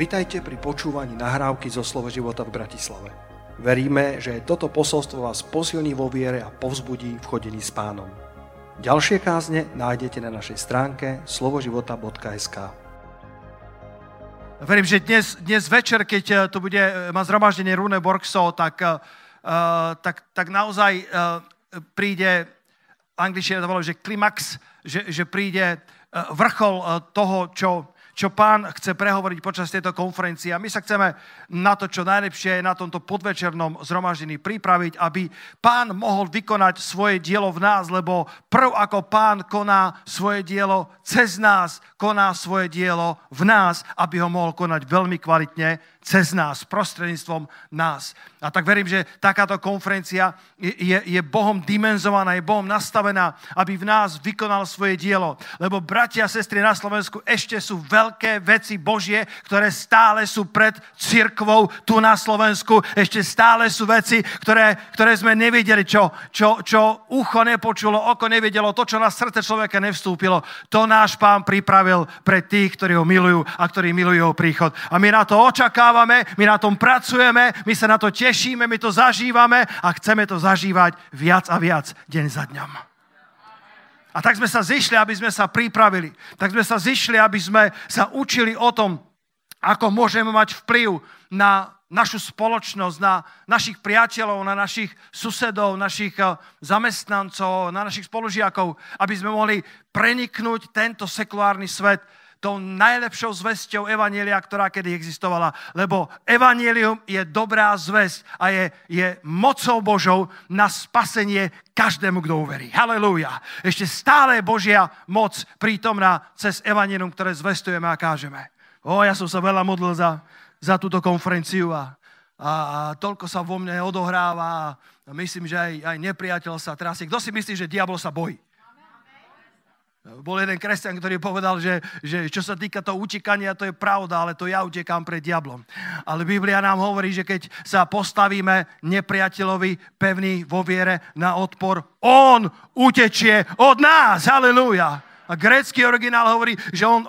Vitajte pri počúvaní nahrávky zo Slovo života v Bratislave. Veríme, že toto posolstvo vás posilní vo viere a povzbudí v chodení s pánom. Ďalšie kázne nájdete na našej stránke slovoživota.sk Verím, že dnes, dnes večer, keď eh, tu bude, eh, má zhromaždenie Rune Borgso, tak, uh, tak, tak naozaj uh, príde, angličtina to volá, že klimax, že, že príde vrchol toho, čo, čo pán chce prehovoriť počas tejto konferencie. A my sa chceme na to, čo najlepšie je na tomto podvečernom zhromaždení pripraviť, aby pán mohol vykonať svoje dielo v nás, lebo prv ako pán koná svoje dielo cez nás, koná svoje dielo v nás, aby ho mohol konať veľmi kvalitne cez nás, prostredníctvom nás. A tak verím, že takáto konferencia je, je Bohom dimenzovaná, je Bohom nastavená, aby v nás vykonal svoje dielo. Lebo bratia a sestry na Slovensku ešte sú veľké veci Božie, ktoré stále sú pred cirkvou tu na Slovensku. Ešte stále sú veci, ktoré, ktoré sme nevideli, čo, čo, čo ucho nepočulo, oko nevidelo, to, čo na srdce človeka nevstúpilo. To náš pán pripravil pre tých, ktorí ho milujú a ktorí milujú jeho príchod. A my na to očakávame očakávame, my na tom pracujeme, my sa na to tešíme, my to zažívame a chceme to zažívať viac a viac deň za dňom. A tak sme sa zišli, aby sme sa pripravili. Tak sme sa zišli, aby sme sa učili o tom, ako môžeme mať vplyv na našu spoločnosť, na našich priateľov, na našich susedov, našich eh, zamestnancov, na našich spolužiakov, aby sme mohli preniknúť tento sekulárny svet tou najlepšou zväzťou Evanielia, ktorá kedy existovala. Lebo Evanielium je dobrá zväzť a je, je mocou Božou na spasenie každému, kto uverí. Halelúja. Ešte stále Božia moc prítomná cez Evanielium, ktoré zvestujeme a kážeme. O, ja som sa veľa modlil za, za túto konferenciu a, a toľko sa vo mne odohráva a myslím, že aj, aj nepriateľ sa trasie. Kto si myslí, že diabol sa bojí? Bol jeden kresťan, ktorý povedal, že, že čo sa týka toho utekania, to je pravda, ale to ja utekám pred diablom. Ale Biblia nám hovorí, že keď sa postavíme nepriateľovi pevný vo viere na odpor, on utečie od nás. Halelúja. A grécky originál hovorí, že on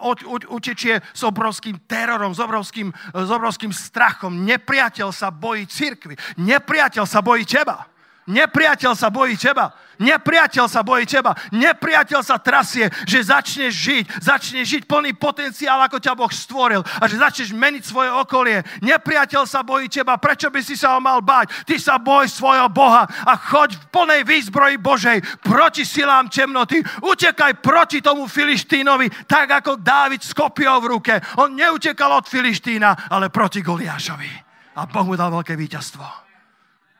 utečie s obrovským terorom, s obrovským, s obrovským strachom. Nepriateľ sa bojí cirkvi. Nepriateľ sa bojí teba. Nepriateľ sa bojí teba. Nepriateľ sa bojí teba. Nepriateľ sa trasie, že začneš žiť. Začneš žiť plný potenciál, ako ťa Boh stvoril. A že začneš meniť svoje okolie. Nepriateľ sa bojí teba. Prečo by si sa ho mal báť? Ty sa boj svojho Boha a choď v plnej výzbroji Božej proti silám temnoty. Utekaj proti tomu Filištínovi, tak ako Dávid s kopiou v ruke. On neutekal od Filištína, ale proti Goliášovi. A Boh mu dal veľké víťazstvo.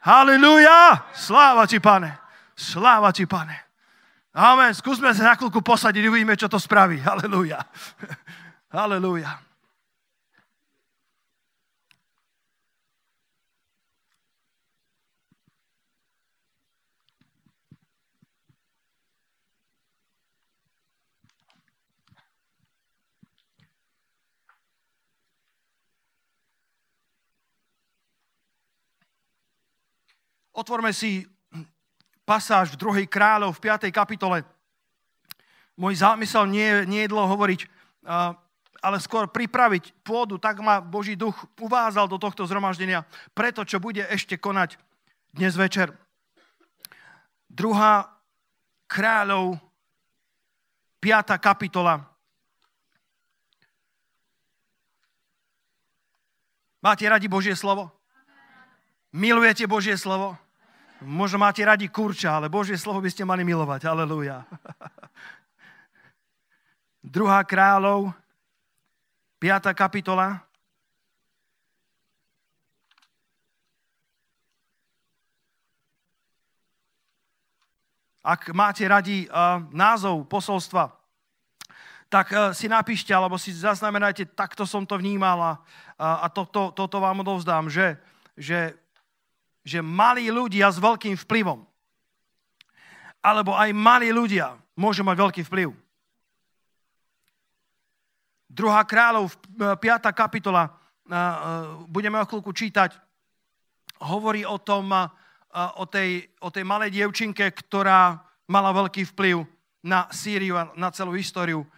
Halleluja! Sláva ti, pane. Sláva ti, pane. Amen. Skúsme sa na chvíľku posadiť, uvidíme, čo to spraví. Halelúja. Halelúja. Otvorme si pasáž v druhej kráľov v 5. kapitole. Môj zámysel nie, nie je dlho hovoriť, ale skôr pripraviť pôdu, tak ma Boží duch uvázal do tohto zhromaždenia preto, čo bude ešte konať dnes večer. Druhá kráľov, 5. kapitola. Máte radi Božie slovo? Milujete Božie slovo? Možno máte radi kurča, ale Božie slovo by ste mali milovať. Aleluja. Druhá kráľov, 5. kapitola. Ak máte radi uh, názov posolstva, tak uh, si napíšte, alebo si zaznamenajte, takto som to vnímal a, a toto, toto vám odovzdám, že, že že malí ľudia s veľkým vplyvom, alebo aj malí ľudia môžu mať veľký vplyv. Druhá kráľov, 5. E, kapitola, e, e, budeme o chvíľku čítať, hovorí o tom, o tej, o tej malej dievčinke, ktorá mala veľký vplyv na Sýriu a na celú históriu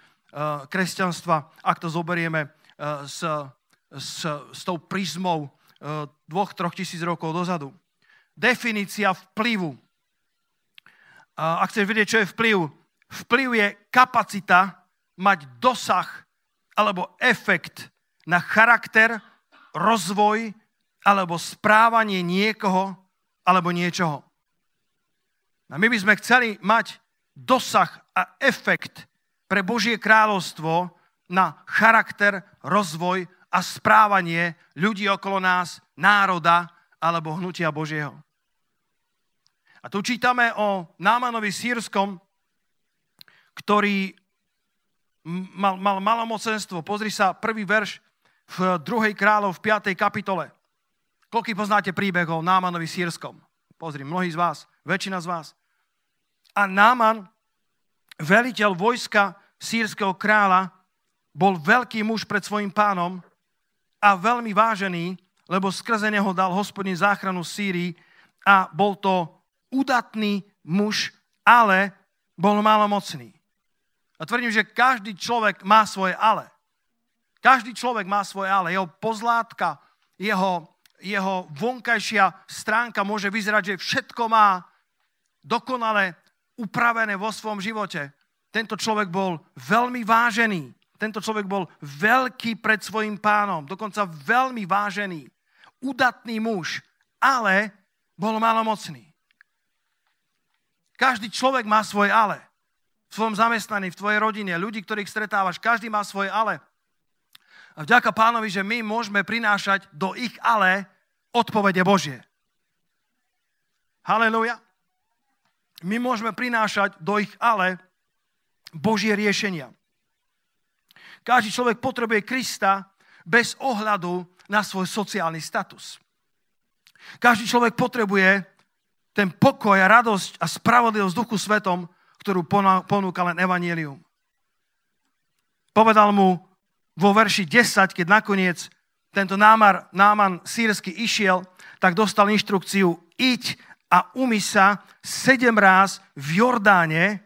kresťanstva, ak to zoberieme z, s, s tou prizmou dvoch, troch tisíc rokov dozadu. Definícia vplyvu. Ak chceš vedieť, čo je vplyv, vplyv je kapacita mať dosah alebo efekt na charakter, rozvoj alebo správanie niekoho alebo niečoho. A my by sme chceli mať dosah a efekt pre Božie kráľovstvo na charakter, rozvoj a správanie ľudí okolo nás, národa alebo hnutia Božieho. A tu čítame o Námanovi sírskom, ktorý mal, mal malomocenstvo. Pozri sa, prvý verš v druhej kráľov v 5. kapitole. Koľký poznáte príbeh o Námanovi sírskom? Pozri, mnohí z vás, väčšina z vás. A Náman, veliteľ vojska sírskeho kráľa, bol veľký muž pred svojim pánom a veľmi vážený, lebo skrze neho dal hospodin záchranu Sýrii a bol to udatný muž, ale bol malomocný. A tvrdím, že každý človek má svoje ale. Každý človek má svoje ale. Jeho pozlátka, jeho, jeho vonkajšia stránka môže vyzerať, že všetko má dokonale upravené vo svojom živote. Tento človek bol veľmi vážený. Tento človek bol veľký pred svojim pánom, dokonca veľmi vážený, udatný muž, ale bol malomocný. Každý človek má svoje ale. V svojom zamestnaní, v tvojej rodine, ľudí, ktorých stretávaš, každý má svoje ale. A vďaka pánovi, že my môžeme prinášať do ich ale odpovede Božie. Halelujá my môžeme prinášať do ich ale Božie riešenia. Každý človek potrebuje Krista bez ohľadu na svoj sociálny status. Každý človek potrebuje ten pokoj a radosť a spravodlivosť Duchu Svetom, ktorú ponúka len Evangelium. Povedal mu vo verši 10, keď nakoniec tento námar, náman sírsky išiel, tak dostal inštrukciu, iď a umy sa sedem ráz v Jordáne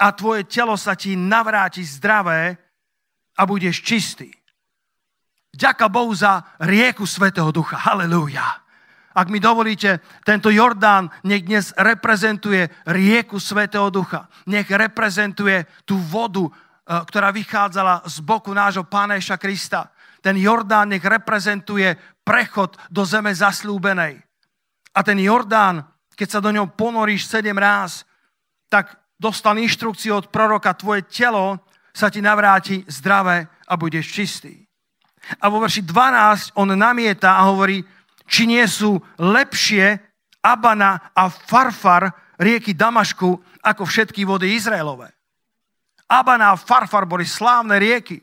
a tvoje telo sa ti navráti zdravé a budeš čistý. Ďaká Bohu za rieku Svetého Ducha. Halelúja. Ak mi dovolíte, tento Jordán nech dnes reprezentuje rieku Svetého Ducha. Nech reprezentuje tú vodu, e, ktorá vychádzala z boku nášho Pána Krista. Ten Jordán nech reprezentuje prechod do zeme zaslúbenej. A ten Jordán keď sa do ňou ponoríš sedem ráz, tak dostal inštrukciu od proroka, tvoje telo sa ti navráti zdravé a budeš čistý. A vo verši 12 on namieta a hovorí, či nie sú lepšie Abana a Farfar rieky Damašku ako všetky vody Izraelové. Abana a Farfar boli slávne rieky,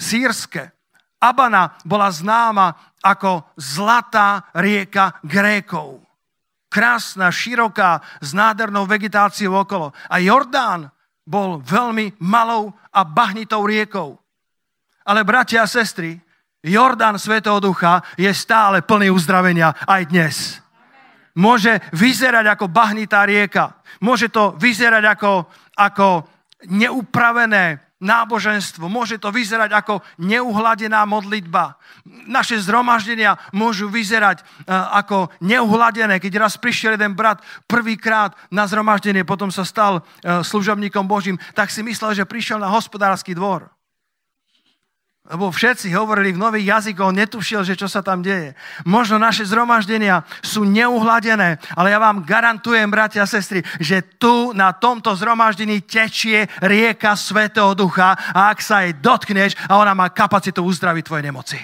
sírske. Abana bola známa ako zlatá rieka Grékov krásna, široká, s nádhernou vegetáciou okolo. A Jordán bol veľmi malou a bahnitou riekou. Ale bratia a sestry, Jordán Svetého Ducha je stále plný uzdravenia aj dnes. Môže vyzerať ako bahnitá rieka. Môže to vyzerať ako, ako neupravené náboženstvo. Môže to vyzerať ako neuhladená modlitba. Naše zhromaždenia môžu vyzerať uh, ako neuhladené. Keď raz prišiel jeden brat prvýkrát na zhromaždenie, potom sa stal uh, služobníkom Božím, tak si myslel, že prišiel na hospodársky dvor lebo všetci hovorili v nových jazykoch, netušil, že čo sa tam deje. Možno naše zhromaždenia sú neuhladené, ale ja vám garantujem, bratia a sestry, že tu na tomto zhromaždení tečie rieka Svetého Ducha a ak sa jej dotkneš a ona má kapacitu uzdraviť tvoje nemoci.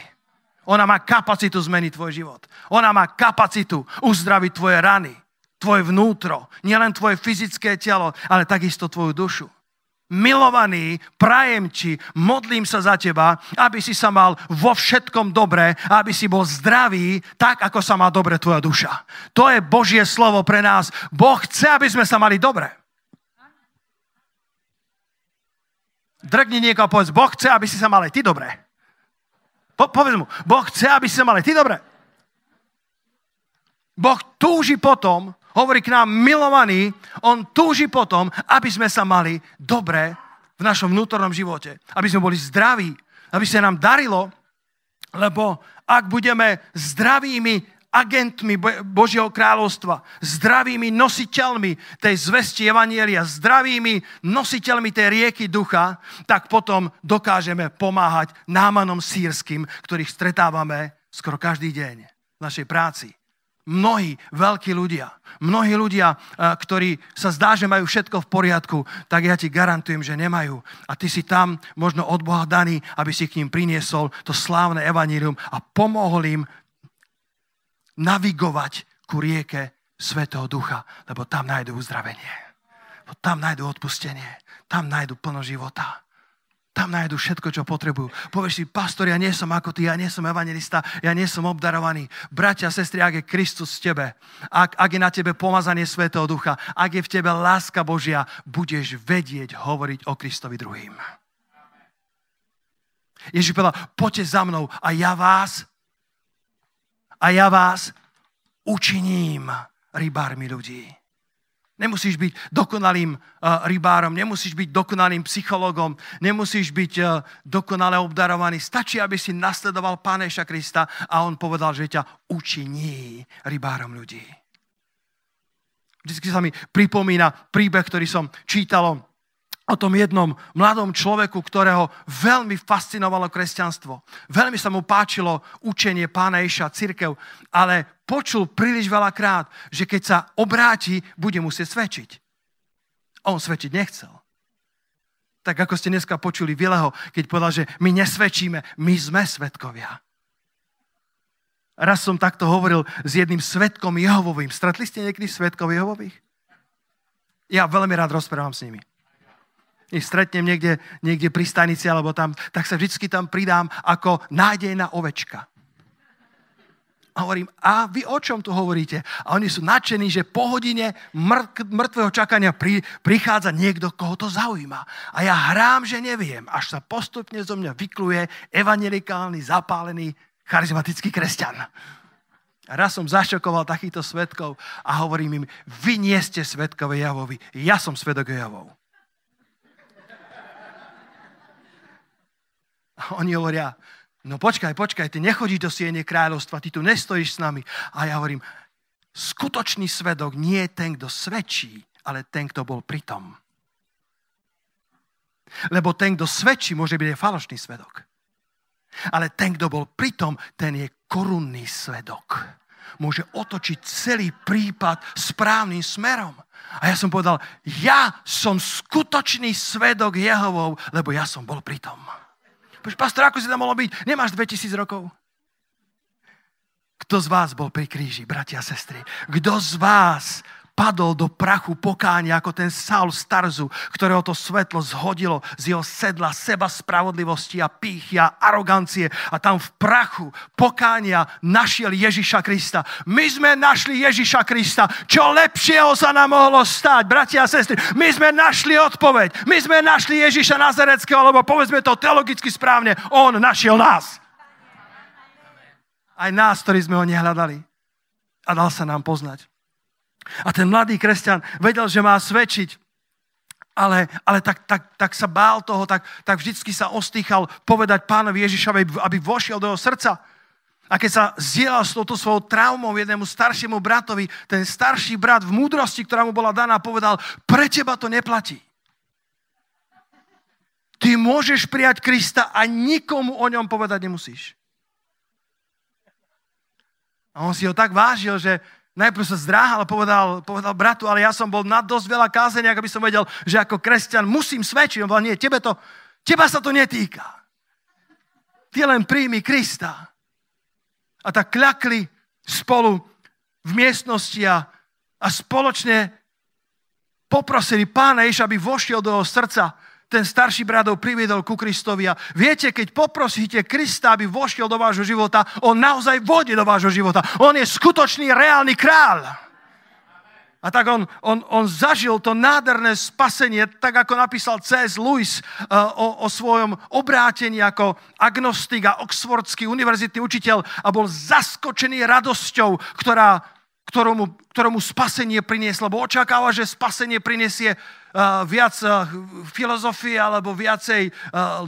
Ona má kapacitu zmeniť tvoj život. Ona má kapacitu uzdraviť tvoje rany, tvoje vnútro, nielen tvoje fyzické telo, ale takisto tvoju dušu milovaný, prajem ti, modlím sa za teba, aby si sa mal vo všetkom dobre, aby si bol zdravý, tak ako sa má dobre tvoja duša. To je Božie slovo pre nás. Boh chce, aby sme sa mali dobre. Drgni niekoho a povedz, Boh chce, aby si sa mal aj ty dobre. Po, povedz mu, Boh chce, aby si sa mal aj ty dobre. Boh túži potom, hovorí k nám milovaný, on túži potom, aby sme sa mali dobre v našom vnútornom živote. Aby sme boli zdraví, aby sa nám darilo Lebo ak budeme zdravými agentmi Božieho kráľovstva, zdravými nositeľmi tej zvesti Evanielia, zdravými nositeľmi tej rieky ducha, tak potom dokážeme pomáhať námanom sírským, ktorých stretávame skoro každý deň v našej práci. Mnohí veľkí ľudia, mnohí ľudia, ktorí sa zdá, že majú všetko v poriadku, tak ja ti garantujem, že nemajú. A ty si tam možno od Boha daný, aby si k ním priniesol to slávne evanílium a pomohol im navigovať ku rieke Svetého Ducha, lebo tam nájdú uzdravenie. Lebo tam nájdú odpustenie. Tam nájdú plno života. Tam nájdu všetko, čo potrebujú. Povieš si, pastor, ja nie som ako ty, ja nie som evangelista, ja nie som obdarovaný. Bratia, sestry, ak je Kristus v tebe, ak, ak je na tebe pomazanie Svetého Ducha, ak je v tebe láska Božia, budeš vedieť hovoriť o Kristovi druhým. Ježiš povedal, poďte za mnou a ja vás a ja vás učiním rybármi ľudí. Nemusíš byť dokonalým uh, rybárom, nemusíš byť dokonalým psychologom, nemusíš byť uh, dokonale obdarovaný. Stačí, aby si nasledoval Páneša Krista a on povedal, že ťa učiní rybárom ľudí. Vždycky sa mi pripomína príbeh, ktorý som čítal o tom jednom mladom človeku, ktorého veľmi fascinovalo kresťanstvo. Veľmi sa mu páčilo učenie pána Iša, církev, ale počul príliš veľakrát, že keď sa obráti, bude musieť svedčiť. A on svedčiť nechcel. Tak ako ste dneska počuli Vileho, keď povedal, že my nesvedčíme, my sme svetkovia. Raz som takto hovoril s jedným svetkom Jehovovým. Stretli ste niekedy svetkov Jehovových? Ja veľmi rád rozprávam s nimi ich stretnem niekde, niekde pri stanici alebo tam, tak sa vždy tam pridám ako nádejná ovečka. A hovorím, a vy o čom tu hovoríte? A oni sú nadšení, že po hodine mŕtvého čakania pri, prichádza niekto, koho to zaujíma. A ja hrám, že neviem, až sa postupne zo mňa vykluje evangelikálny, zapálený, charizmatický kresťan. A raz som zašokoval takýchto svetkov a hovorím im, vy nie ste svetkové Javovi, ja som svetok Javov. A oni hovoria, no počkaj, počkaj, ty nechodíš do siene kráľovstva, ty tu nestojíš s nami. A ja hovorím, skutočný svedok nie je ten, kto svedčí, ale ten, kto bol pritom. Lebo ten, kto svedčí, môže byť aj falošný svedok. Ale ten, kto bol pritom, ten je korunný svedok. Môže otočiť celý prípad správnym smerom. A ja som povedal, ja som skutočný svedok Jehovov, lebo ja som bol pritom. Pastor, ako si tam mohlo byť? Nemáš 2000 rokov. Kto z vás bol pri kríži, bratia a sestry? Kto z vás padol do prachu pokánia ako ten Saul z Tarzu, ktorého to svetlo zhodilo z jeho sedla seba spravodlivosti a pýchy a arogancie a tam v prachu pokánia našiel Ježiša Krista. My sme našli Ježiša Krista. Čo lepšieho sa nám mohlo stať, bratia a sestry? My sme našli odpoveď. My sme našli Ježiša Nazareckého, lebo povedzme to teologicky správne, on našiel nás. Aj nás, ktorí sme ho nehľadali. A dal sa nám poznať. A ten mladý kresťan vedel, že má svedčiť, ale, ale tak, tak, tak sa bál toho, tak, tak vždycky sa ostýchal povedať pánovi Ježišovi, aby vošiel do jeho srdca. A keď sa zdieľal s touto svojou traumou jednému staršiemu bratovi, ten starší brat v múdrosti, ktorá mu bola daná, povedal, pre teba to neplatí. Ty môžeš prijať Krista a nikomu o ňom povedať nemusíš. A on si ho tak vážil, že, najprv sa zdráhal a povedal, povedal bratu, ale ja som bol na dosť veľa kázenia, aby som vedel, že ako kresťan musím svedčiť. On povedal, nie, tebe to, teba sa to netýka. Ty len príjmi Krista. A tak kľakli spolu v miestnosti a, a spoločne poprosili pána Ježa, aby vošiel do jeho srdca ten starší bratov priviedol ku Kristovi a viete, keď poprosíte Krista, aby vošiel do vášho života, on naozaj vode do vášho života. On je skutočný, reálny král. A tak on, on, on zažil to nádherné spasenie, tak ako napísal C.S. Lewis uh, o, o svojom obrátení ako agnostik a oxfordský univerzitný učiteľ a bol zaskočený radosťou, ktorá, ktorému, ktorému spasenie prinieslo. Lebo očakáva, že spasenie prinesie viac filozofie alebo viacej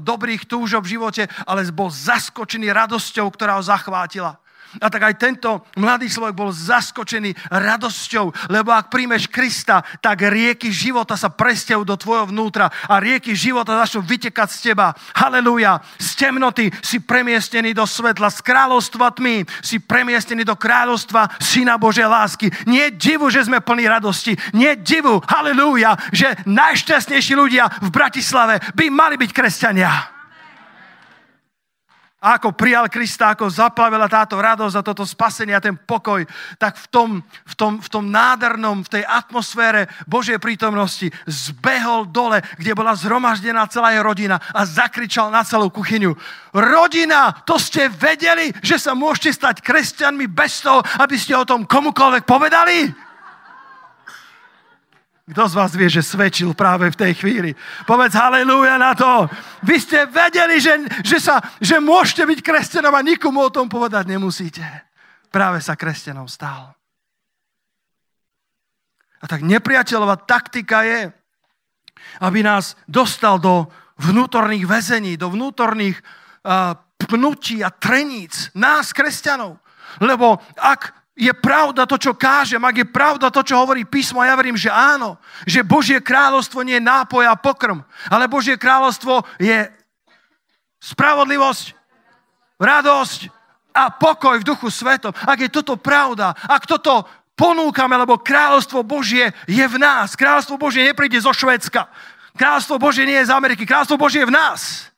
dobrých túžob v živote, ale bol zaskočený radosťou, ktorá ho zachvátila. A tak aj tento mladý človek bol zaskočený radosťou, lebo ak príjmeš Krista, tak rieky života sa prestiajú do tvojho vnútra a rieky života začnú vytekať z teba. Halelúja. Z temnoty si premiestnený do svetla, z kráľovstva tmy si premiestnený do kráľovstva Syna Božej lásky. Nie divu, že sme plní radosti. Nie divu, halelúja, že najšťastnejší ľudia v Bratislave by mali byť kresťania. A ako prijal Krista, ako zaplavila táto radosť a toto spasenie a ten pokoj, tak v tom, v, tom, v tom nádhernom, v tej atmosfére Božej prítomnosti zbehol dole, kde bola zhromaždená celá jeho rodina a zakričal na celú kuchyňu. Rodina, to ste vedeli, že sa môžete stať kresťanmi bez toho, aby ste o tom komukoľvek povedali? Kto z vás vie, že svedčil práve v tej chvíli? Povedz halleluja na to. Vy ste vedeli, že, že, sa, že môžete byť kresťanom a nikomu o tom povedať nemusíte. Práve sa kresťanom stal. A tak nepriateľová taktika je, aby nás dostal do vnútorných väzení, do vnútorných uh, pnutí a treníc nás, kresťanov. Lebo ak je pravda to, čo kážem, ak je pravda to, čo hovorí písmo, a ja verím, že áno, že Božie kráľovstvo nie je nápoj a pokrm, ale Božie kráľovstvo je spravodlivosť, radosť a pokoj v duchu svetom. Ak je toto pravda, ak toto ponúkame, lebo kráľovstvo Božie je v nás. Kráľovstvo Božie nepríde zo Švedska. Kráľovstvo Božie nie je z Ameriky. Kráľovstvo Božie je v nás.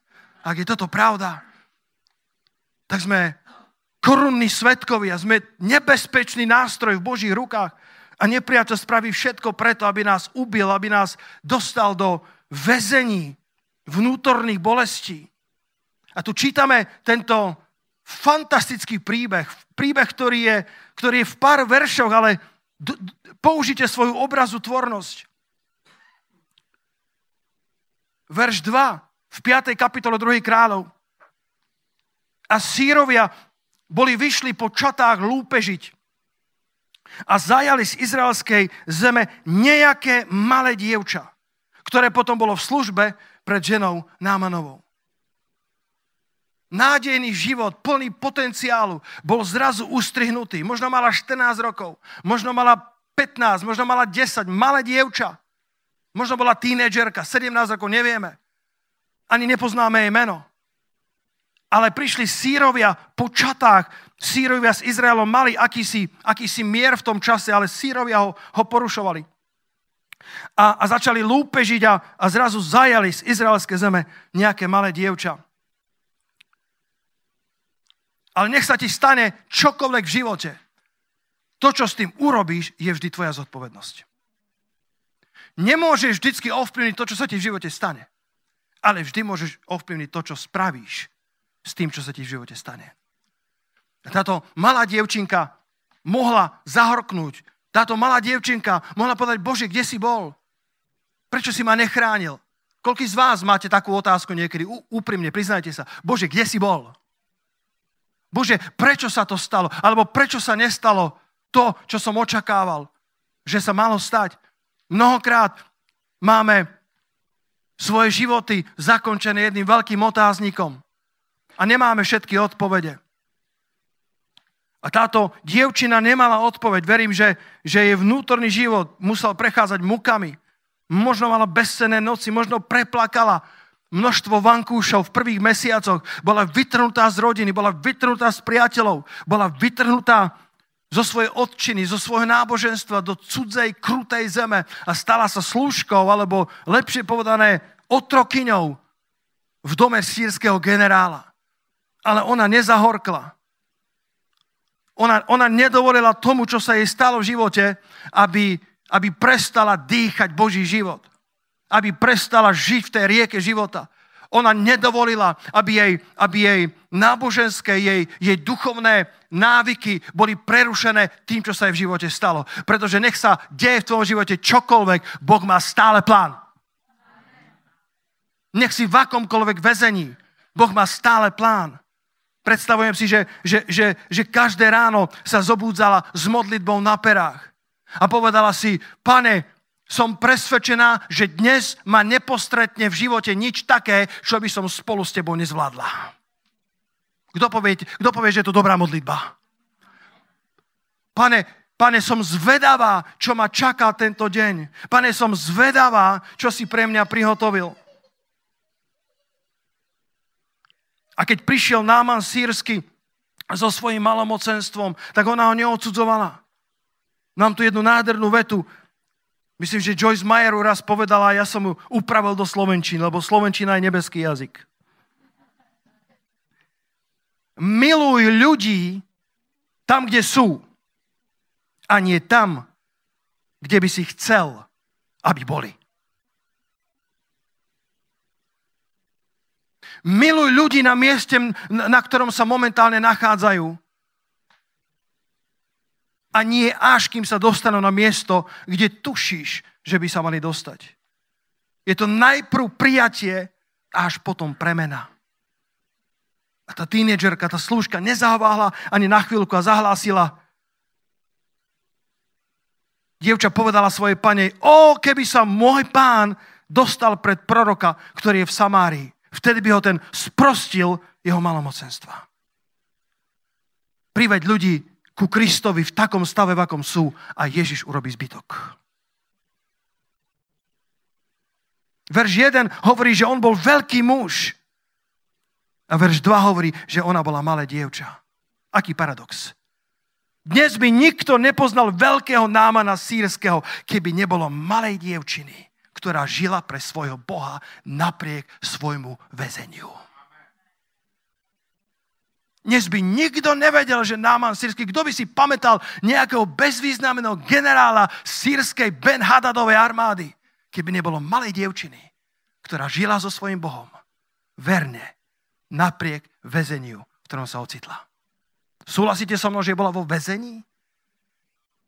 Ak je toto pravda, tak sme korunní svetkovia, sme nebezpečný nástroj v Božích rukách a nepriateľ spraví všetko preto, aby nás ubil, aby nás dostal do väzení vnútorných bolestí. A tu čítame tento fantastický príbeh. Príbeh, ktorý je, ktorý je v pár veršoch, ale d- d- použite svoju obrazu tvornosť. Verš 2 v 5. kapitole 2. kráľov. A sírovia boli vyšli po čatách lúpežiť a zajali z izraelskej zeme nejaké malé dievča, ktoré potom bolo v službe pred ženou Námanovou. Nádejný život, plný potenciálu, bol zrazu ustrihnutý. Možno mala 14 rokov, možno mala 15, možno mala 10, malé dievča. Možno bola tínedžerka, 17 rokov, nevieme. Ani nepoznáme jej meno ale prišli sírovia po čatách. Sírovia s Izraelom mali akýsi, akýsi mier v tom čase, ale sírovia ho, ho porušovali. A, a začali lúpežiť a, a zrazu zajali z izraelskej zeme nejaké malé dievča. Ale nech sa ti stane čokoľvek v živote. To, čo s tým urobíš, je vždy tvoja zodpovednosť. Nemôžeš vždy ovplyvniť to, čo sa ti v živote stane. Ale vždy môžeš ovplyvniť to, čo spravíš s tým, čo sa ti v živote stane. Táto malá dievčinka mohla zahorknúť. Táto malá dievčinka mohla povedať, Bože, kde si bol? Prečo si ma nechránil? Koľký z vás máte takú otázku niekedy? Úprimne, priznajte sa. Bože, kde si bol? Bože, prečo sa to stalo? Alebo prečo sa nestalo to, čo som očakával, že sa malo stať? Mnohokrát máme svoje životy zakončené jedným veľkým otáznikom a nemáme všetky odpovede. A táto dievčina nemala odpoveď. Verím, že, že jej vnútorný život musel prechádzať mukami. Možno mala bezcené noci, možno preplakala množstvo vankúšov v prvých mesiacoch. Bola vytrhnutá z rodiny, bola vytrhnutá z priateľov, bola vytrhnutá zo svojej odčiny, zo svojho náboženstva do cudzej, krutej zeme a stala sa slúžkou, alebo lepšie povedané, otrokyňou v dome sírskeho generála ale ona nezahorkla. Ona, ona nedovolila tomu, čo sa jej stalo v živote, aby, aby prestala dýchať Boží život. Aby prestala žiť v tej rieke života. Ona nedovolila, aby jej, aby jej náboženské, jej, jej duchovné návyky boli prerušené tým, čo sa jej v živote stalo. Pretože nech sa deje v tvojom živote čokoľvek, Boh má stále plán. Nech si v akomkoľvek väzení, Boh má stále plán. Predstavujem si, že, že, že, že každé ráno sa zobúdzala s modlitbou na perách. A povedala si, pane, som presvedčená, že dnes ma nepostretne v živote nič také, čo by som spolu s tebou nezvládla. Kto povie, kto povie že je to dobrá modlitba? Pane, pane, som zvedavá, čo ma čaká tento deň. Pane, som zvedavá, čo si pre mňa prihotovil. A keď prišiel Náman sírsky so svojím malomocenstvom, tak ona ho neodsudzovala. Mám tu jednu nádhernú vetu. Myslím, že Joyce Meyer raz povedala, a ja som ju upravil do Slovenčiny, lebo Slovenčina je nebeský jazyk. Miluj ľudí tam, kde sú. A nie tam, kde by si chcel, aby boli. Miluj ľudí na mieste, na ktorom sa momentálne nachádzajú. A nie až kým sa dostanú na miesto, kde tušíš, že by sa mali dostať. Je to najprv prijatie až potom premena. A tá tínedžerka, tá služka nezaváhla ani na chvíľku a zahlásila. Dievča povedala svojej pane, o, keby sa môj pán dostal pred proroka, ktorý je v Samárii. Vtedy by ho ten sprostil jeho malomocenstva. Priveď ľudí ku Kristovi v takom stave, v akom sú a Ježiš urobí zbytok. Verš 1 hovorí, že on bol veľký muž. A verš 2 hovorí, že ona bola malé dievča. Aký paradox. Dnes by nikto nepoznal veľkého námana sírskeho, keby nebolo malej dievčiny ktorá žila pre svojho Boha napriek svojmu väzeniu. Dnes by nikto nevedel, že Náman sírsky, kto by si pamätal nejakého bezvýznamného generála sírskej Ben Hadadovej armády, keby nebolo malej dievčiny, ktorá žila so svojím Bohom verne napriek väzeniu, v ktorom sa ocitla. Súhlasíte so mnou, že bola vo väzení?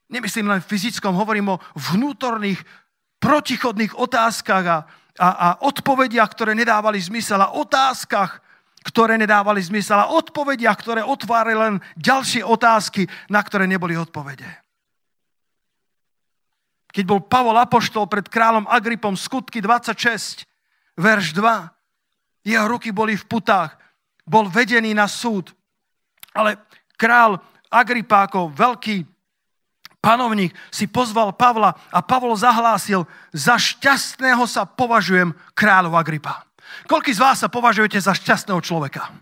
Nemyslím len v fyzickom, hovorím o vnútorných protichodných otázkach a, a, a odpovediach, ktoré nedávali zmysel a otázkach, ktoré nedávali zmysel a odpovediach, ktoré otvárali len ďalšie otázky, na ktoré neboli odpovede. Keď bol Pavol Apoštol pred kráľom Agripom skutky 26, verš 2, jeho ruky boli v putách, bol vedený na súd, ale král Agripákov, veľký panovník si pozval Pavla a Pavol zahlásil, za šťastného sa považujem kráľov Agripa. Koľký z vás sa považujete za šťastného človeka?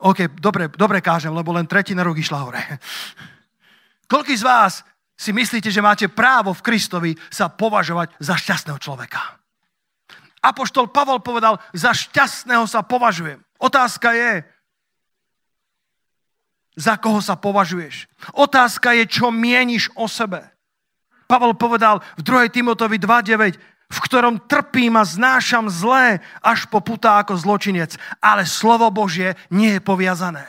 OK, dobre, dobre kážem, lebo len tretina rúk išla hore. Koľký z vás si myslíte, že máte právo v Kristovi sa považovať za šťastného človeka? Apoštol Pavol povedal, za šťastného sa považujem. Otázka je, za koho sa považuješ. Otázka je, čo mieniš o sebe. Pavel povedal v 2. Timotovi 2.9, v ktorom trpím a znášam zlé až po putá ako zločinec, ale slovo Božie nie je poviazané.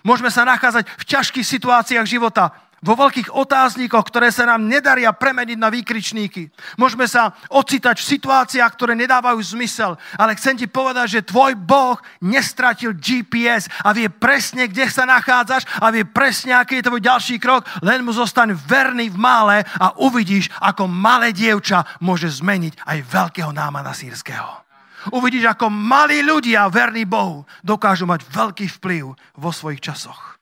Môžeme sa nachádzať v ťažkých situáciách života, vo veľkých otázníkoch, ktoré sa nám nedaria premeniť na výkričníky. Môžeme sa ocitať v situáciách, ktoré nedávajú zmysel, ale chcem ti povedať, že tvoj Boh nestratil GPS a vie presne, kde sa nachádzaš a vie presne, aký je tvoj ďalší krok, len mu zostaň verný v mále a uvidíš, ako malé dievča môže zmeniť aj veľkého námana sírskeho. Uvidíš, ako malí ľudia, verní Bohu, dokážu mať veľký vplyv vo svojich časoch.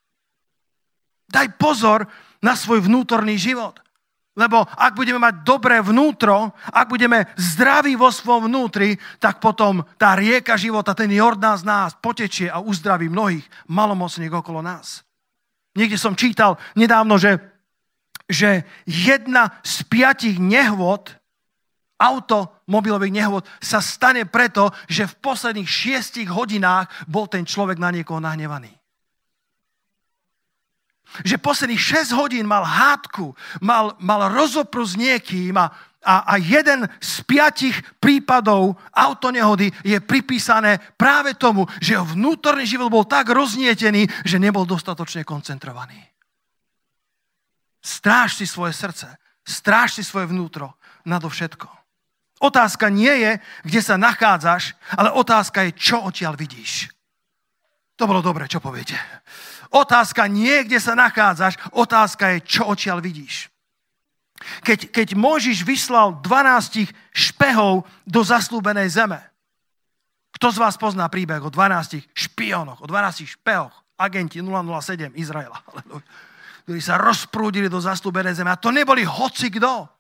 Daj pozor, na svoj vnútorný život. Lebo ak budeme mať dobré vnútro, ak budeme zdraví vo svojom vnútri, tak potom tá rieka života, ten Jordán z nás potečie a uzdraví mnohých malomocných okolo nás. Niekde som čítal nedávno, že, že jedna z piatich nehôd, automobilových nehôd, sa stane preto, že v posledných šiestich hodinách bol ten človek na niekoho nahnevaný že posledných 6 hodín mal hádku, mal, mal rozopru s niekým a, a, a jeden z piatich prípadov autonehody je pripísané práve tomu, že jeho vnútorný život bol tak roznietený, že nebol dostatočne koncentrovaný. Stráž si svoje srdce, stráž si svoje vnútro nadovšetko. Otázka nie je, kde sa nachádzaš, ale otázka je, čo odtiaľ vidíš. To bolo dobre, čo poviete. Otázka nie, kde sa nachádzaš, otázka je, čo očiaľ vidíš. Keď, keď Mojžiš vyslal 12 špehov do zaslúbenej zeme. Kto z vás pozná príbeh o 12 špionoch, o 12 špehoch, agenti 007 Izraela, ktorí sa rozprúdili do zaslúbenej zeme. A to neboli hoci kto.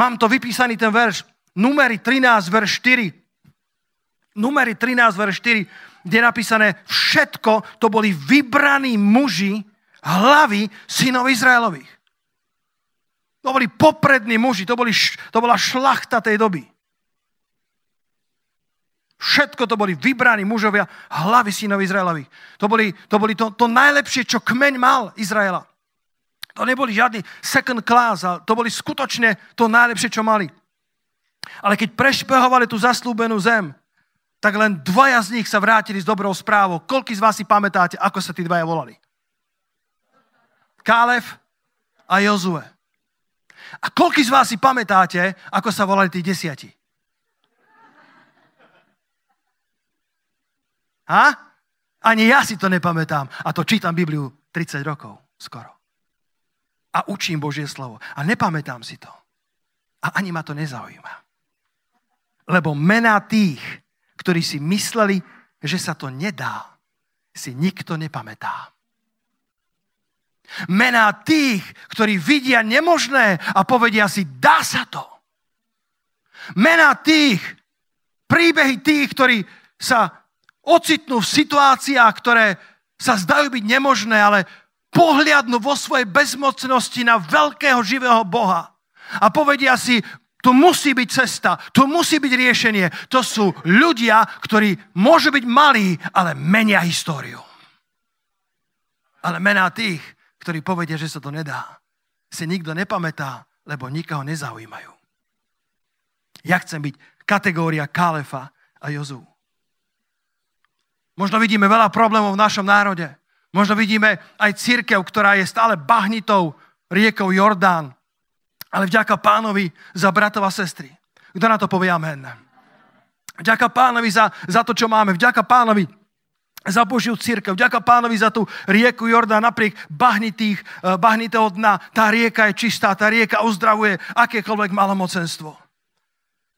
Mám to vypísaný ten verš, numery 13, verš 4. Numery 13, verš 4, kde je napísané, všetko to boli vybraní muži, hlavy synov Izraelových. To boli poprední muži, to, boli, to bola šlachta tej doby. Všetko to boli vybraní mužovia, hlavy synov Izraelových. To boli, to, boli to, to najlepšie, čo kmeň mal Izraela. To neboli žiadny second class, to boli skutočne to najlepšie, čo mali. Ale keď prešpehovali tú zaslúbenú zem, tak len dvaja z nich sa vrátili s dobrou správou. Koľký z vás si pamätáte, ako sa tí dvaja volali? Kálev a Jozue. A koľký z vás si pamätáte, ako sa volali tí desiati? Ha? Ani ja si to nepamätám. A to čítam Bibliu 30 rokov skoro. A učím Božie slovo. A nepamätám si to. A ani ma to nezaujíma. Lebo mená tých, ktorí si mysleli, že sa to nedá, si nikto nepamätá. Mená tých, ktorí vidia nemožné a povedia si, dá sa to. Mená tých, príbehy tých, ktorí sa ocitnú v situáciách, ktoré sa zdajú byť nemožné, ale pohliadnú vo svojej bezmocnosti na veľkého živého Boha a povedia si, tu musí byť cesta, tu musí byť riešenie. To sú ľudia, ktorí môžu byť malí, ale menia históriu. Ale mená tých, ktorí povedia, že sa to nedá, si nikto nepamätá, lebo nikoho nezaujímajú. Ja chcem byť kategória Kálefa a Jozú. Možno vidíme veľa problémov v našom národe. Možno vidíme aj církev, ktorá je stále bahnitou riekou Jordán. Ale vďaka pánovi za bratov a sestry. Kto na to povie amen? Vďaka pánovi za, za to, čo máme. Vďaka pánovi za Božiu církev. Vďaka pánovi za tú rieku Jordán napriek bahnitých, eh, bahnitého dna. Tá rieka je čistá, tá rieka uzdravuje akékoľvek malomocenstvo.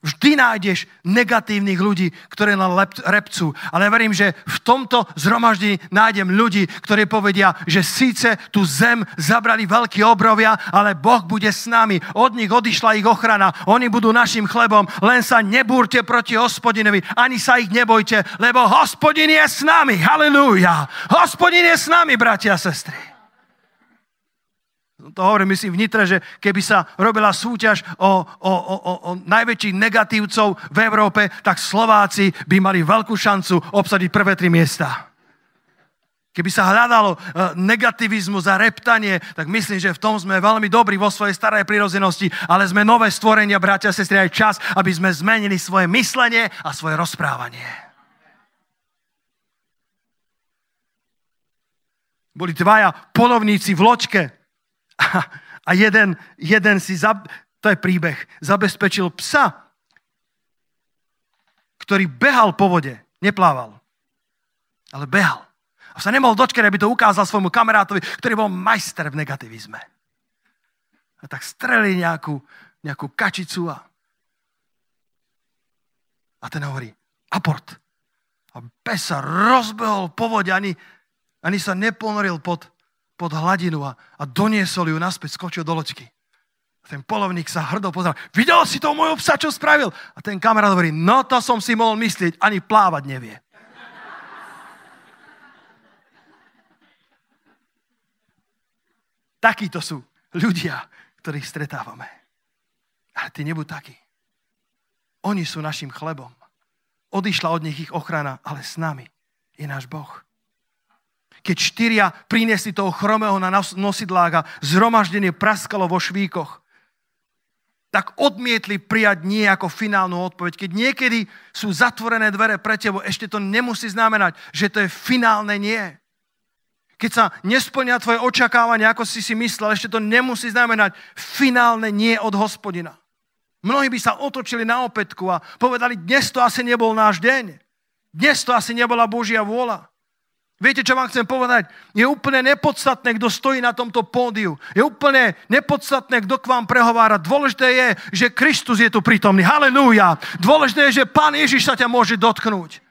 Vždy nájdeš negatívnych ľudí, ktorí na repcu. Ale ja verím, že v tomto zhromaždení nájdem ľudí, ktorí povedia, že síce tu zem zabrali veľkí obrovia, ale Boh bude s nami. Od nich odišla ich ochrana. Oni budú našim chlebom. Len sa nebúrte proti hospodinovi. Ani sa ich nebojte, lebo hospodin je s nami. Halelúja. Hospodin je s nami, bratia a sestry to hovorím myslím v Nitre, že keby sa robila súťaž o, o, o, o, o najväčších negatívcov v Európe, tak Slováci by mali veľkú šancu obsadiť prvé tri miesta. Keby sa hľadalo e, negativizmus a reptanie, tak myslím, že v tom sme veľmi dobrí vo svojej starej prírozenosti, ale sme nové stvorenia, bratia a sestry, aj čas, aby sme zmenili svoje myslenie a svoje rozprávanie. Boli dvaja polovníci v loďke, a jeden, jeden si, zab, to je príbeh, zabezpečil psa, ktorý behal po vode, neplával, ale behal. A sa nemohol dočkať, aby to ukázal svojmu kamarátovi, ktorý bol majster v negativizme. A tak streli nejakú, nejakú kačicu a, a ten hovorí, aport. A pes sa rozbehol po vode, ani, ani sa neponoril pod, pod hladinu a, a doniesol ju naspäť, skočil do loďky. Ten polovník sa hrdo pozrel. Videl si to môjho psa, čo spravil? A ten kamarát hovorí, no to som si mohol myslieť, ani plávať nevie. Takíto sú ľudia, ktorých stretávame. Ale ty nebuď taký. Oni sú našim chlebom. Odišla od nich ich ochrana, ale s nami je náš Boh keď štyria priniesli toho chromého na nosidlách a zhromaždenie praskalo vo švíkoch, tak odmietli prijať nie ako finálnu odpoveď. Keď niekedy sú zatvorené dvere pre tebo, ešte to nemusí znamenať, že to je finálne nie. Keď sa nesplňa tvoje očakávania, ako si si myslel, ešte to nemusí znamenať finálne nie od hospodina. Mnohí by sa otočili na opätku a povedali, dnes to asi nebol náš deň. Dnes to asi nebola Božia vôľa. Viete, čo vám chcem povedať? Je úplne nepodstatné, kto stojí na tomto pódiu. Je úplne nepodstatné, kto k vám prehovára. Dôležité je, že Kristus je tu prítomný. Halelúja. Dôležité je, že Pán Ježiš sa ťa môže dotknúť.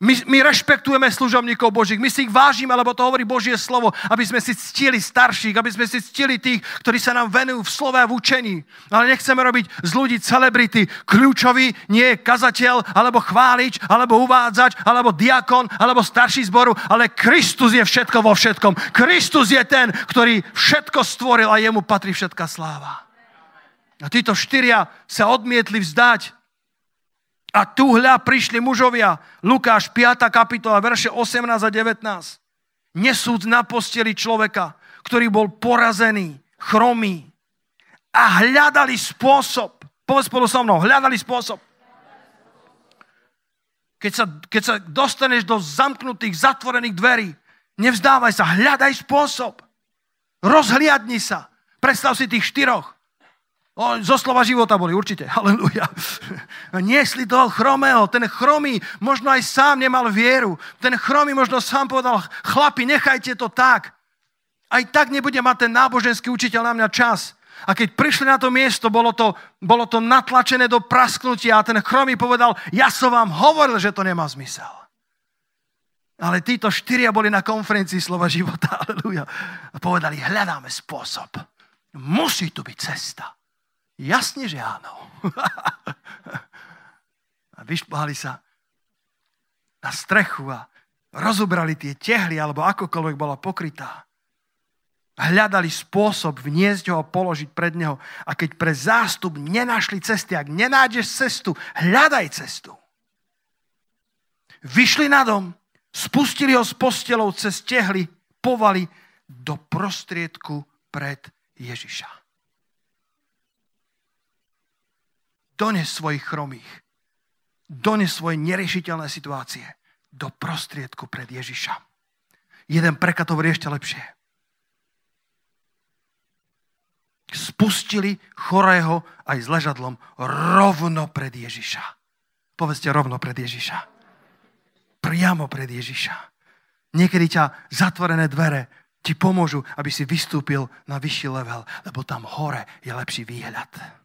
My, my rešpektujeme služobníkov Božích, my si ich vážime, lebo to hovorí Božie slovo, aby sme si ctili starších, aby sme si ctili tých, ktorí sa nám venujú v slove a v učení. Ale nechceme robiť z ľudí celebrity. Kľúčový nie je kazateľ, alebo chválič, alebo uvádzač, alebo diakon, alebo starší zboru, ale Kristus je všetko vo všetkom. Kristus je ten, ktorý všetko stvoril a jemu patrí všetká sláva. A títo štyria sa odmietli vzdať a tu hľa prišli mužovia, Lukáš 5. kapitola, verše 18 a 19. Nesúc na posteli človeka, ktorý bol porazený, chromý a hľadali spôsob. Povedz spolu so mnou, hľadali spôsob. Keď sa, keď sa dostaneš do zamknutých, zatvorených dverí, nevzdávaj sa, hľadaj spôsob. Rozhliadni sa. Predstav si tých štyroch. Zo slova života boli, určite. Halleluja. Niesli toho chromého. Ten chromý možno aj sám nemal vieru. Ten chromý možno sám povedal, chlapi, nechajte to tak. Aj tak nebude mať ten náboženský učiteľ na mňa čas. A keď prišli na to miesto, bolo to, bolo to natlačené do prasknutia a ten chromý povedal, ja som vám hovoril, že to nemá zmysel. Ale títo štyria boli na konferencii slova života. Aleluja. A povedali, hľadáme spôsob. Musí tu byť cesta. Jasne, že áno. a vyšplhali sa na strechu a rozobrali tie tehly, alebo akokoľvek bola pokrytá. Hľadali spôsob vniesť ho a položiť pred neho. A keď pre zástup nenašli cesty, ak nenájdeš cestu, hľadaj cestu. Vyšli na dom, spustili ho s postelou cez tehly, povali do prostriedku pred Ježiša. Dones svojich chromých, dones svoje neriešiteľné situácie do prostriedku pred Ježiša. Jeden preklad to ešte lepšie. Spustili chorého aj s ležadlom rovno pred Ježiša. Povedzte rovno pred Ježiša. Priamo pred Ježiša. Niekedy ťa zatvorené dvere ti pomôžu, aby si vystúpil na vyšší level, lebo tam hore je lepší výhľad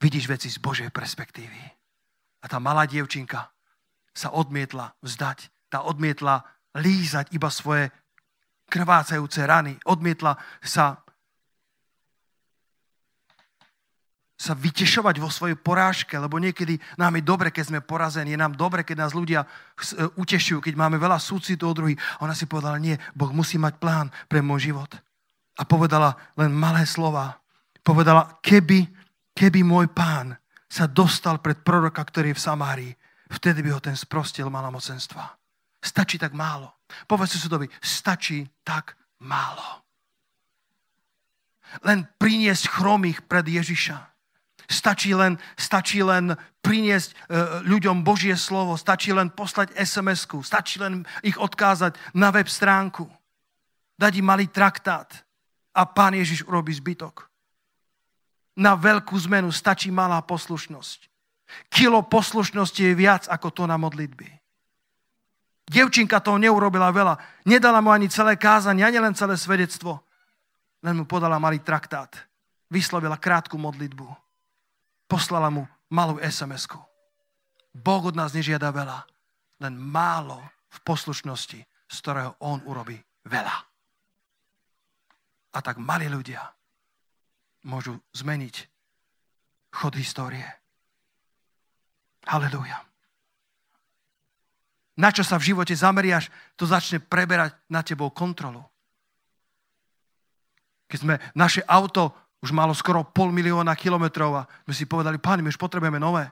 vidíš veci z Božej perspektívy. A tá malá dievčinka sa odmietla vzdať. Tá odmietla lízať iba svoje krvácajúce rany. Odmietla sa sa vytešovať vo svojej porážke, lebo niekedy nám je dobre, keď sme porazení, je nám dobre, keď nás ľudia e, utešujú, keď máme veľa súcitu od druhých. Ona si povedala, nie, Boh musí mať plán pre môj život. A povedala len malé slova. Povedala, keby Keby môj pán sa dostal pred proroka, ktorý je v Samárii, vtedy by ho ten sprostil malomocenstva. Stačí tak málo. Povedz susedovi, stačí tak málo. Len priniesť chromých pred Ježiša. Stačí len, stačí len priniesť e, ľuďom Božie slovo, stačí len poslať SMS-ku, stačí len ich odkázať na web stránku, dať im malý traktát a pán Ježiš urobí zbytok na veľkú zmenu stačí malá poslušnosť. Kilo poslušnosti je viac ako to na modlitby. Devčinka toho neurobila veľa. Nedala mu ani celé kázanie, ani len celé svedectvo. Len mu podala malý traktát. Vyslovila krátku modlitbu. Poslala mu malú SMS-ku. Boh od nás nežiada veľa, len málo v poslušnosti, z ktorého On urobí veľa. A tak mali ľudia môžu zmeniť chod histórie. Halelúja. Na čo sa v živote zameriaš, to začne preberať na tebou kontrolu. Keď sme naše auto už malo skoro pol milióna kilometrov a my si povedali, páni, my už potrebujeme nové.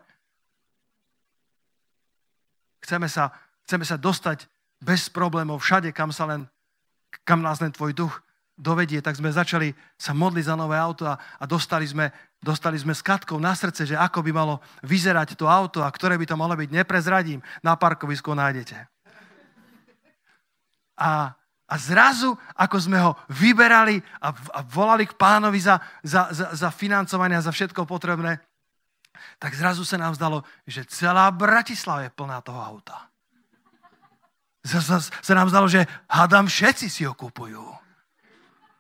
Chceme sa, chceme sa dostať bez problémov všade, kam, sa len, kam nás len tvoj duch dovedie, tak sme začali sa modliť za nové auto a, a dostali, sme, dostali sme s na srdce, že ako by malo vyzerať to auto a ktoré by to malo byť, neprezradím, na parkovisku nájdete. A, a zrazu, ako sme ho vyberali a, a volali k pánovi za, za, za, za financovanie a za všetko potrebné, tak zrazu sa nám zdalo, že celá Bratislava je plná toho auta. sa nám zdalo, že hadám všetci si ho kupujú.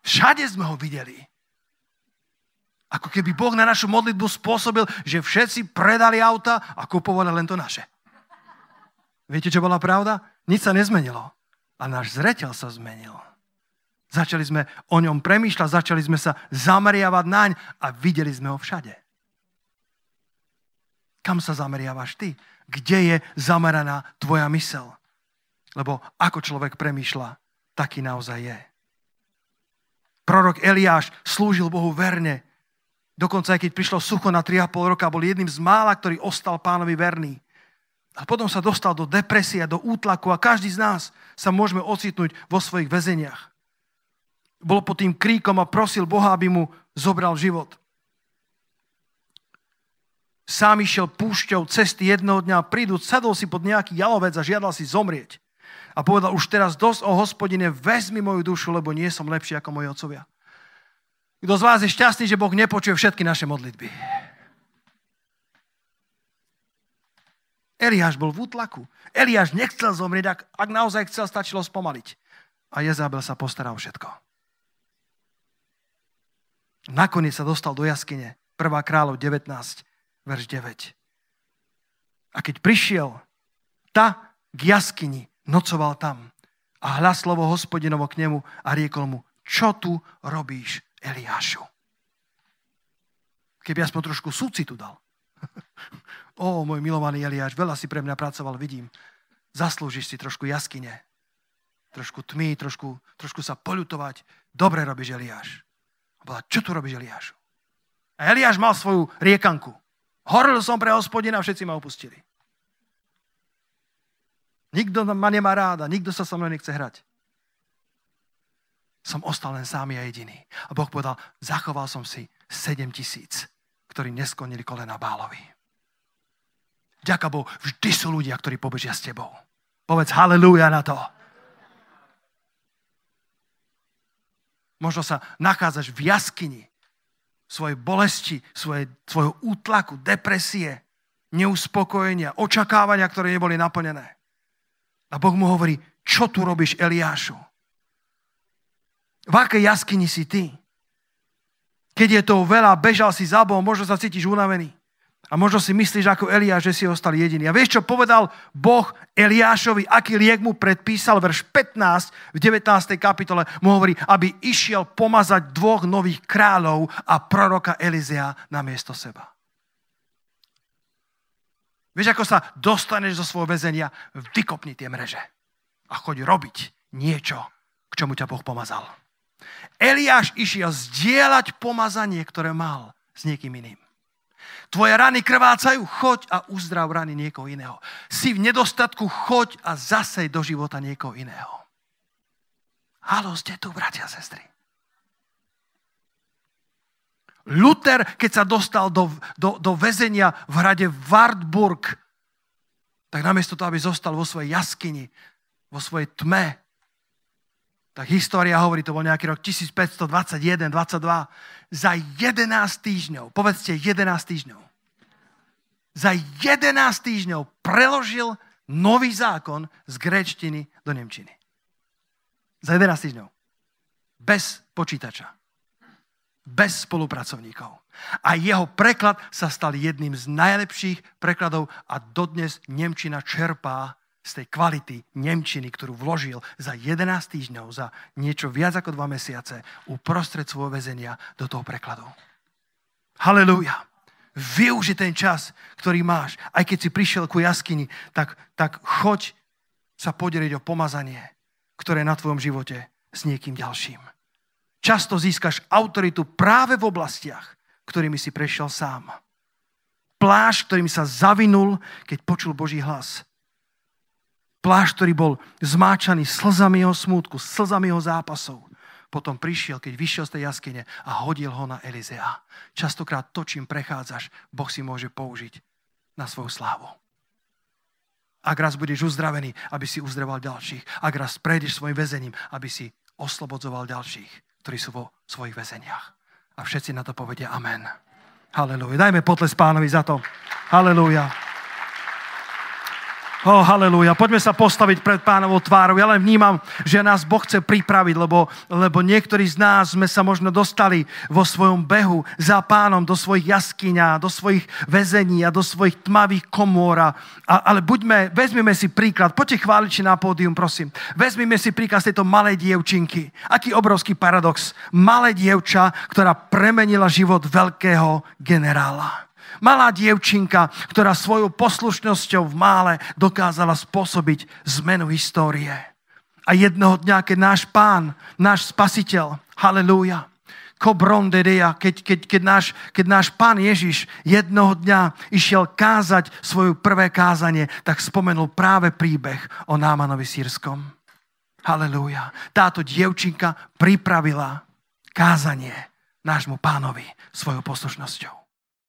Všade sme ho videli. Ako keby Boh na našu modlitbu spôsobil, že všetci predali auta a kupovali len to naše. Viete, čo bola pravda? Nič sa nezmenilo. A náš zreteľ sa zmenil. Začali sme o ňom premýšľať, začali sme sa zameriavať naň a videli sme ho všade. Kam sa zameriavaš ty? Kde je zameraná tvoja mysel? Lebo ako človek premýšľa, taký naozaj je. Prorok Eliáš slúžil Bohu verne. Dokonca aj keď prišlo sucho na 3,5 roka, bol jedným z mála, ktorý ostal pánovi verný. A potom sa dostal do depresie, do útlaku a každý z nás sa môžeme ocitnúť vo svojich väzeniach. Bol pod tým kríkom a prosil Boha, aby mu zobral život. Sám išiel púšťou cesty jednoho dňa prídu, sadol si pod nejaký jalovec a žiadal si zomrieť. A povedal, už teraz dosť o hospodine, vezmi moju dušu, lebo nie som lepší ako moji otcovia. Kto z vás je šťastný, že Boh nepočuje všetky naše modlitby? Eliáš bol v útlaku. Eliáš nechcel zomrieť, ak, ak naozaj chcel, stačilo spomaliť. A Jezabel sa postaral všetko. Nakoniec sa dostal do jaskyne. 1. kráľov 19, verš 9. A keď prišiel, ta k jaskyni nocoval tam. A hlas slovo hospodinovo k nemu a riekol mu, čo tu robíš, Eliášu? Keby aspoň trošku súcitu dal. Ó, môj milovaný Eliáš, veľa si pre mňa pracoval, vidím. Zaslúžiš si trošku jaskyne, trošku tmy, trošku, trošku sa poľutovať. Dobre robíš, Eliáš. A bola, čo tu robíš, Eliáš? A Eliáš mal svoju riekanku. Horil som pre hospodina, všetci ma opustili. Nikto ma nemá ráda, nikto sa so mnou nechce hrať. Som ostal len sám a jediný. A Boh povedal, zachoval som si 7 tisíc, ktorí neskonili kolena Bálovi. Ďaká Bohu, vždy sú ľudia, ktorí pobežia s tebou. Povedz halleluja na to. Možno sa nachádzaš v jaskyni svojej bolesti, svojej, svojho útlaku, depresie, neuspokojenia, očakávania, ktoré neboli naplnené. A Boh mu hovorí, čo tu robíš, Eliášu? V akej jaskyni si ty? Keď je to veľa, bežal si za Bohom, možno sa cítiš unavený. A možno si myslíš ako Eliáš, že si ostal jediný. A vieš, čo povedal Boh Eliášovi, aký liek mu predpísal, verš 15 v 19. kapitole mu hovorí, aby išiel pomazať dvoch nových kráľov a proroka Elizea na miesto seba. Vieš, ako sa dostaneš zo svojho väzenia? Vykopni tie mreže a choď robiť niečo, k čomu ťa Boh pomazal. Eliáš išiel zdieľať pomazanie, ktoré mal s niekým iným. Tvoje rany krvácajú, choď a uzdrav rany niekoho iného. Si v nedostatku, choď a zasej do života niekoho iného. Halo, ste tu, bratia a sestry. Luther, keď sa dostal do, do, do väzenia v hrade Wartburg, tak namiesto toho, aby zostal vo svojej jaskyni, vo svojej tme, tak história hovorí, to bol nejaký rok 1521, 22, za 11 týždňov, povedzte 11 týždňov, za 11 týždňov preložil nový zákon z gréčtiny do nemčiny. Za 11 týždňov. Bez počítača. Bez spolupracovníkov. A jeho preklad sa stal jedným z najlepších prekladov a dodnes Nemčina čerpá z tej kvality Nemčiny, ktorú vložil za 11 týždňov, za niečo viac ako 2 mesiace uprostred svojho väzenia do toho prekladu. Halelúja využi ten čas, ktorý máš. Aj keď si prišiel ku jaskyni, tak, tak choď sa podeliť o pomazanie, ktoré je na tvojom živote s niekým ďalším. Často získaš autoritu práve v oblastiach, ktorými si prešiel sám. Pláž, ktorým sa zavinul, keď počul Boží hlas. Pláž, ktorý bol zmáčaný slzami jeho smútku, slzami jeho zápasov potom prišiel, keď vyšiel z tej jaskyne a hodil ho na Elizea. Častokrát to, čím prechádzaš, Boh si môže použiť na svoju slávu. Ak raz budeš uzdravený, aby si uzdraval ďalších. Ak raz prejdeš svojim väzením, aby si oslobodzoval ďalších, ktorí sú vo svojich väzeniach. A všetci na to povedia amen. Halelúja. Dajme potles pánovi za to. Halelúja. Oh, halleluja. Poďme sa postaviť pred pánovou tvárou. Ja len vnímam, že nás Boh chce pripraviť, lebo, lebo niektorí z nás sme sa možno dostali vo svojom behu za pánom do svojich jaskyňa, do svojich väzení a do svojich tmavých komôr. A, ale buďme, vezmime si príklad. Poďte chváliči na pódium, prosím. Vezmime si príklad z tejto malej dievčinky. Aký obrovský paradox. Malé dievča, ktorá premenila život veľkého generála. Malá dievčinka, ktorá svojou poslušnosťou v mále dokázala spôsobiť zmenu histórie. A jednoho dňa, keď náš pán, náš spasiteľ, kobrondedia, keď, keď, keď, náš, keď náš pán Ježiš jednoho dňa išiel kázať svoje prvé kázanie, tak spomenul práve príbeh o Námanovi sírskom. Halelúja. Táto dievčinka pripravila kázanie nášmu pánovi svojou poslušnosťou.